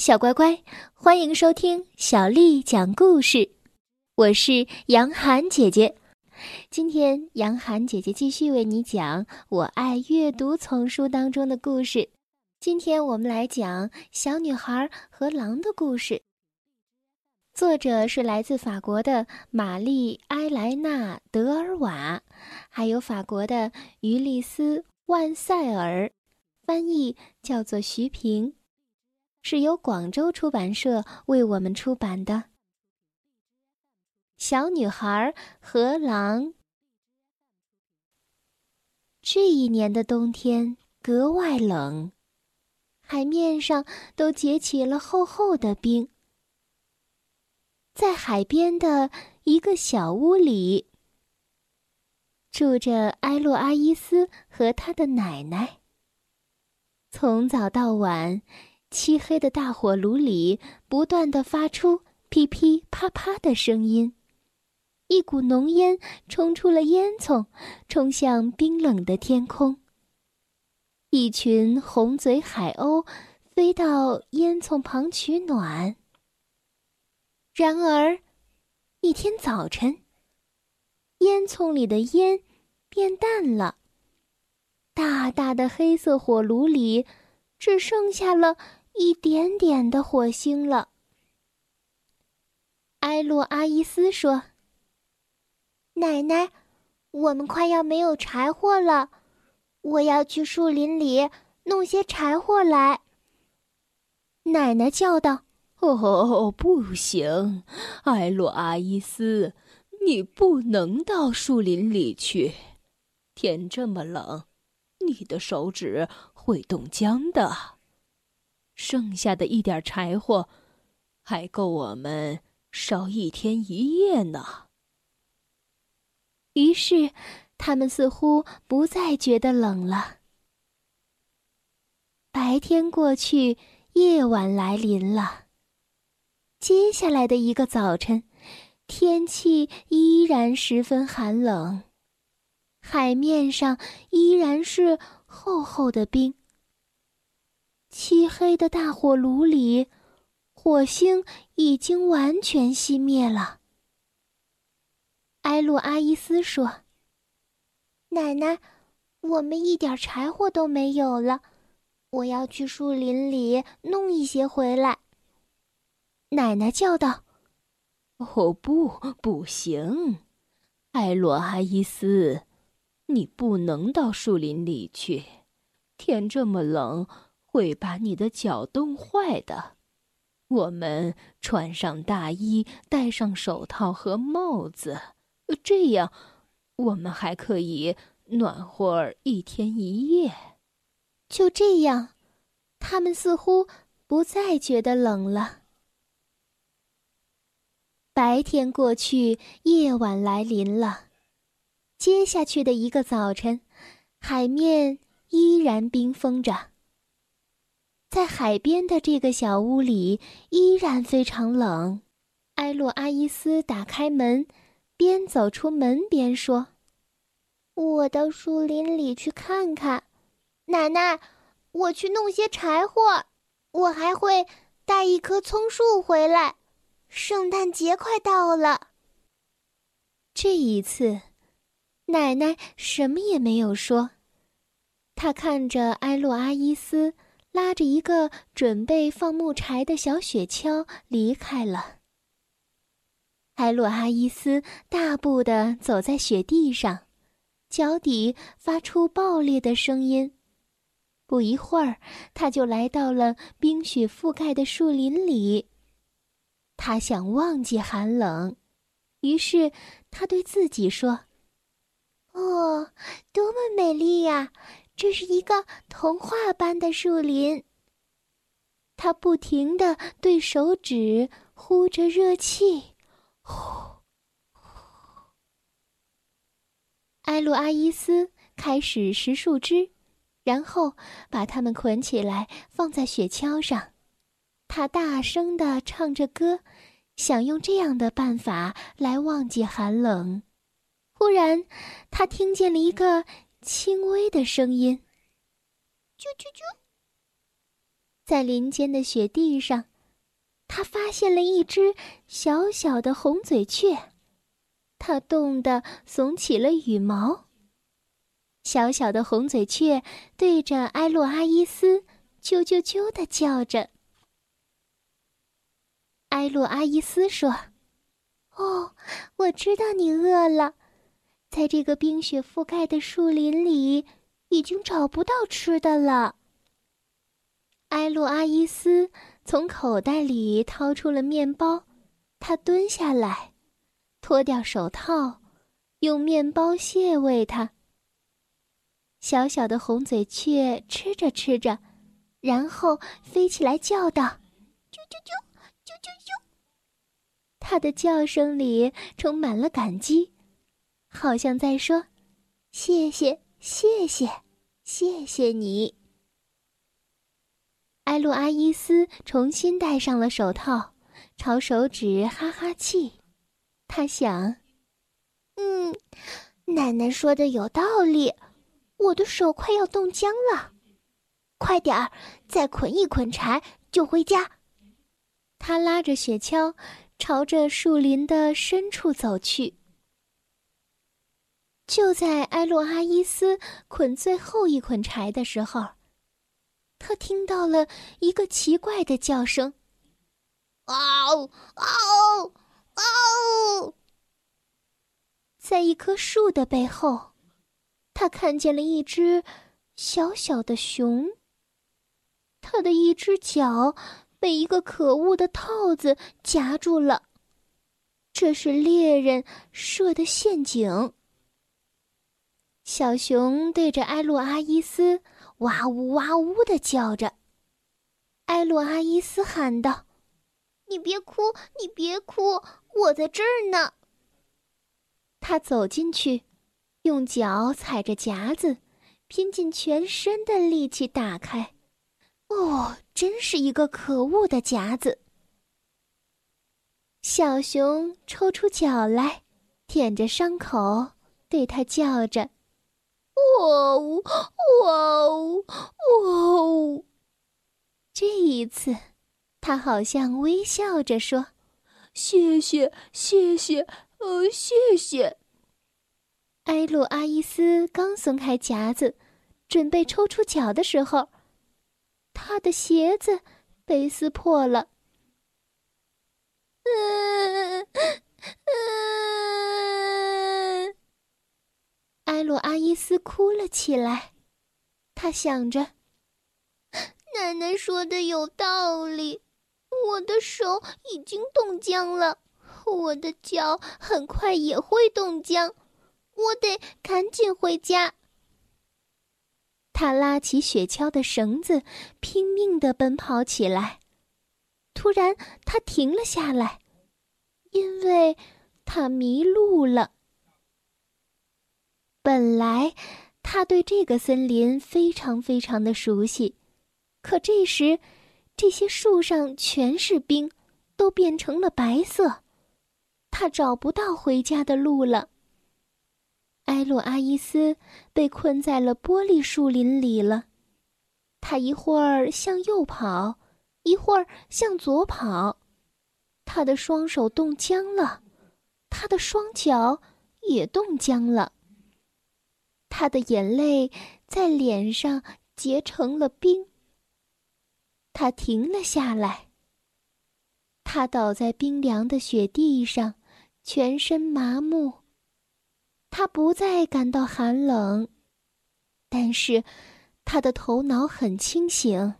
小乖乖，欢迎收听小丽讲故事。我是杨涵姐姐，今天杨涵姐姐继续为你讲《我爱阅读》丛书当中的故事。今天我们来讲小女孩和狼的故事。作者是来自法国的玛丽·埃莱娜·德尔瓦，还有法国的于丽斯·万塞尔，翻译叫做徐平。是由广州出版社为我们出版的《小女孩和狼》。这一年的冬天格外冷，海面上都结起了厚厚的冰。在海边的一个小屋里，住着埃洛阿伊斯和他的奶奶。从早到晚。漆黑的大火炉里不断的发出噼噼啪啪的声音，一股浓烟冲出了烟囱，冲向冰冷的天空。一群红嘴海鸥飞到烟囱旁取暖。然而，一天早晨，烟囱里的烟变淡了，大大的黑色火炉里只剩下了。一点点的火星了。埃洛阿伊斯说：“奶奶，我们快要没有柴火了，我要去树林里弄些柴火来。”奶奶叫道：“哦，不行，埃洛阿伊斯，你不能到树林里去，天这么冷，你的手指会冻僵的。”剩下的一点柴火，还够我们烧一天一夜呢。于是，他们似乎不再觉得冷了。白天过去，夜晚来临了。接下来的一个早晨，天气依然十分寒冷，海面上依然是厚厚的冰。黑的大火炉里，火星已经完全熄灭了。埃洛阿伊斯说：“奶奶，我们一点柴火都没有了，我要去树林里弄一些回来。”奶奶叫道：“哦，不，不行，埃洛阿伊斯，你不能到树林里去，天这么冷。”会把你的脚冻坏的。我们穿上大衣，戴上手套和帽子，这样我们还可以暖和一天一夜。就这样，他们似乎不再觉得冷了。白天过去，夜晚来临了。接下去的一个早晨，海面依然冰封着。在海边的这个小屋里依然非常冷。埃洛阿伊斯打开门，边走出门边说：“我到树林里去看看，奶奶，我去弄些柴火，我还会带一棵葱树回来。圣诞节快到了。”这一次，奶奶什么也没有说。她看着埃洛阿伊斯。拉着一个准备放木柴的小雪橇离开了。埃洛阿伊斯大步的走在雪地上，脚底发出爆裂的声音。不一会儿，他就来到了冰雪覆盖的树林里。他想忘记寒冷，于是他对自己说：“哦，多么美丽呀！”这是一个童话般的树林。他不停的对手指呼着热气，呼呼。埃洛阿伊斯开始拾树枝，然后把它们捆起来放在雪橇上。他大声的唱着歌，想用这样的办法来忘记寒冷。忽然，他听见了一个。轻微的声音，啾啾啾。在林间的雪地上，他发现了一只小小的红嘴雀，它冻得耸起了羽毛。小小的红嘴雀对着埃洛阿伊斯啾啾啾的叫着。埃洛阿伊斯说：“哦，我知道你饿了，在这个冰雪覆盖的树林里，已经找不到吃的了。”埃洛阿伊斯从口袋里掏出了面包，他蹲下来，脱掉手套，用面包屑喂它。小小的红嘴雀吃着吃着，然后飞起来叫道：“啾啾啾，啾啾啾！”它的叫声里充满了感激，好像在说：“谢谢，谢谢，谢谢你。”埃洛阿伊斯重新戴上了手套，朝手指哈哈气。他想：“嗯，奶奶说的有道理，我的手快要冻僵了。快点儿，再捆一捆柴就回家。”他拉着雪橇，朝着树林的深处走去。就在埃洛阿伊斯捆最后一捆柴的时候，他听到了一个奇怪的叫声，“嗷嗷嗷！”在一棵树的背后，他看见了一只小小的熊。它的一只脚被一个可恶的套子夹住了，这是猎人设的陷阱。小熊对着埃洛阿伊斯。哇呜哇呜的叫着，埃洛阿伊斯喊道：“你别哭，你别哭，我在这儿呢。”他走进去，用脚踩着夹子，拼尽全身的力气打开。哦，真是一个可恶的夹子！小熊抽出脚来，舔着伤口，对他叫着。哇哦，哇哦，哇哦！这一次，他好像微笑着说：“谢谢，谢谢，呃，谢谢。”埃洛阿伊斯刚松开夹子，准备抽出脚的时候，他的鞋子被撕破了。嗯嗯。埃洛阿伊斯哭了起来，他想着：“奶奶说的有道理，我的手已经冻僵了，我的脚很快也会冻僵，我得赶紧回家。”他拉起雪橇的绳子，拼命的奔跑起来。突然，他停了下来，因为他迷路了。本来，他对这个森林非常非常的熟悉，可这时，这些树上全是冰，都变成了白色，他找不到回家的路了。埃洛阿伊斯被困在了玻璃树林里了，他一会儿向右跑，一会儿向左跑，他的双手冻僵了，他的双脚也冻僵了。他的眼泪在脸上结成了冰。他停了下来。他倒在冰凉的雪地上，全身麻木。他不再感到寒冷，但是他的头脑很清醒。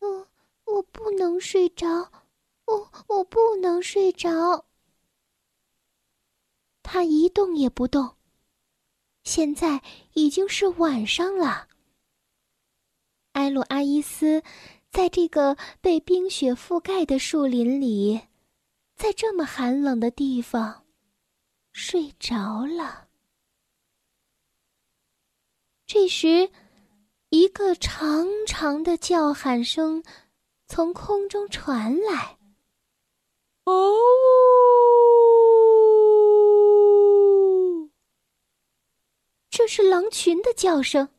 我我不能睡着，我我不能睡着。他一动也不动。现在已经是晚上了。埃洛阿伊斯在这个被冰雪覆盖的树林里，在这么寒冷的地方睡着了。这时，一个长长的叫喊声从空中传来：“哦！”这是狼群的叫声。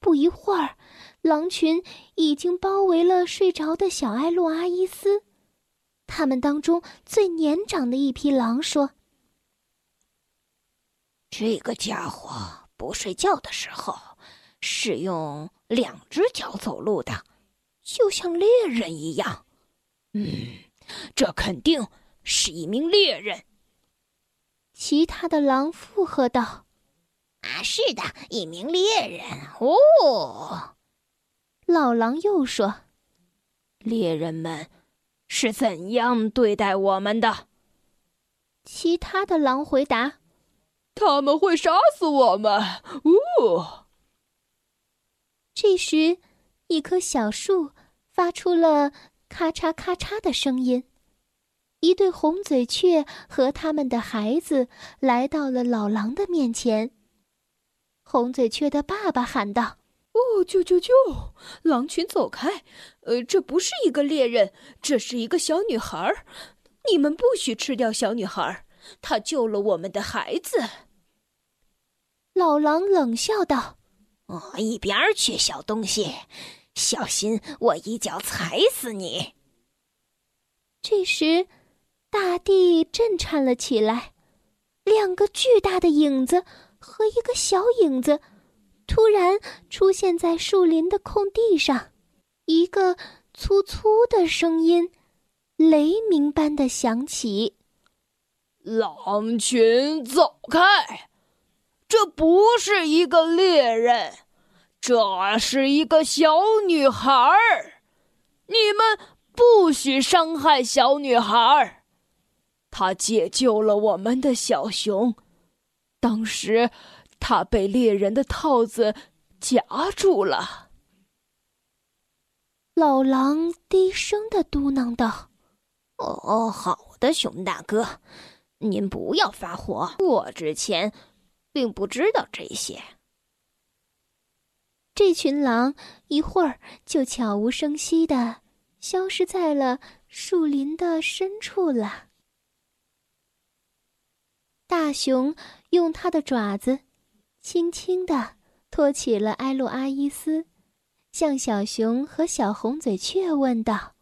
不一会儿，狼群已经包围了睡着的小艾洛阿伊斯。他们当中最年长的一匹狼说：“这个家伙不睡觉的时候是用两只脚走路的，就像猎人一样。嗯，这肯定是一名猎人。”其他的狼附和道：“啊，是的，一名猎人。”哦，老狼又说：“猎人们。”是怎样对待我们的？其他的狼回答：“他们会杀死我们。”哦！这时，一棵小树发出了咔嚓咔嚓的声音。一对红嘴雀和他们的孩子来到了老狼的面前。红嘴雀的爸爸喊道。哦，救救救！狼群走开！呃，这不是一个猎人，这是一个小女孩。你们不许吃掉小女孩，她救了我们的孩子。老狼冷笑道：“哦，一边去，小东西，小心我一脚踩死你！”这时，大地震颤了起来，两个巨大的影子和一个小影子。突然出现在树林的空地上，一个粗粗的声音，雷鸣般的响起：“狼群走开！这不是一个猎人，这是一个小女孩儿。你们不许伤害小女孩儿。她解救了我们的小熊，当时。”他被猎人的套子夹住了。老狼低声的嘟囔道：“哦，好的，熊大哥，您不要发火。我之前并不知道这些。”这群狼一会儿就悄无声息的消失在了树林的深处了。大熊用它的爪子。轻轻地托起了埃洛阿伊斯，向小熊和小红嘴雀问道：“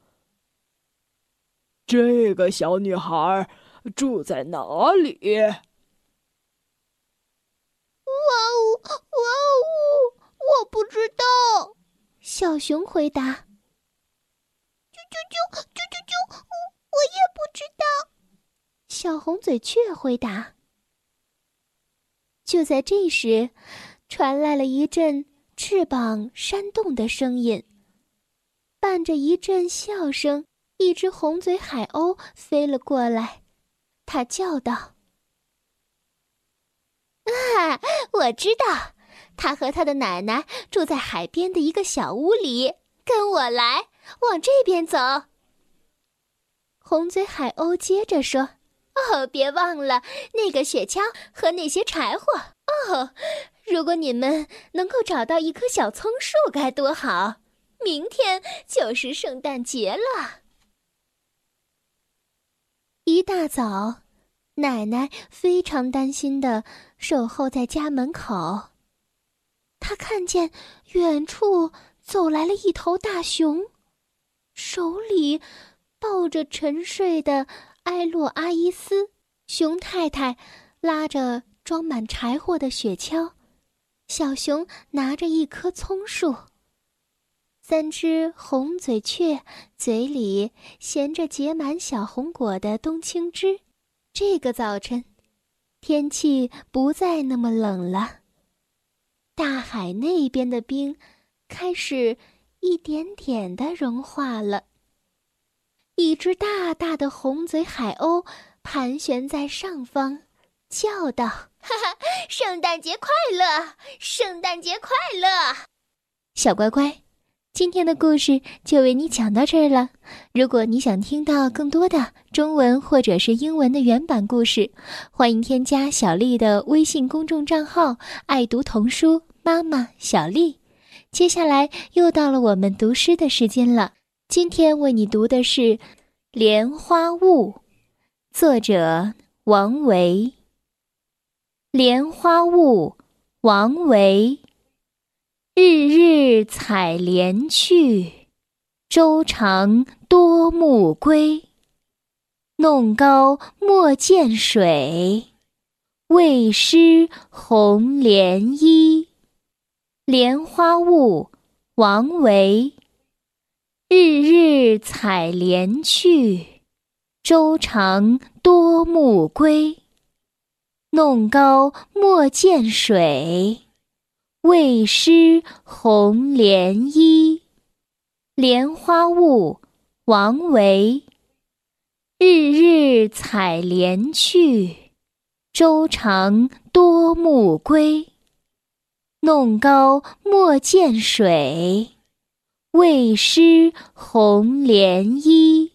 这个小女孩住在哪里？”“哇哦，哇哦，我不知道。”小熊回答。“啾啾啾，啾啾啾，我也不知道。”小红嘴雀回答。就在这时，传来了一阵翅膀扇动的声音，伴着一阵笑声。一只红嘴海鸥飞了过来，它叫道：“啊，我知道，他和他的奶奶住在海边的一个小屋里。跟我来，往这边走。”红嘴海鸥接着说。哦，别忘了那个雪橇和那些柴火哦。如果你们能够找到一棵小松树，该多好！明天就是圣诞节了。一大早，奶奶非常担心的守候在家门口。她看见远处走来了一头大熊，手里抱着沉睡的。埃洛阿伊斯，熊太太拉着装满柴火的雪橇，小熊拿着一棵葱树。三只红嘴雀嘴里衔着结满小红果的冬青枝。这个早晨，天气不再那么冷了，大海那边的冰开始一点点的融化了。一只大大的红嘴海鸥盘旋在上方，叫道：“哈哈，圣诞节快乐！圣诞节快乐！”小乖乖，今天的故事就为你讲到这儿了。如果你想听到更多的中文或者是英文的原版故事，欢迎添加小丽的微信公众账号“爱读童书妈妈小丽”。接下来又到了我们读诗的时间了。今天为你读的是《莲花坞》，作者王维。莲花坞，王维。日日采莲去，洲长多暮归。弄篙莫溅水，为湿红莲衣。莲花坞，王维。日日采莲去，洲长多暮归。弄篙莫溅水。畏湿红莲衣，莲花坞，王维。日日采莲去，洲长多暮归。弄篙莫溅水，为失红莲衣。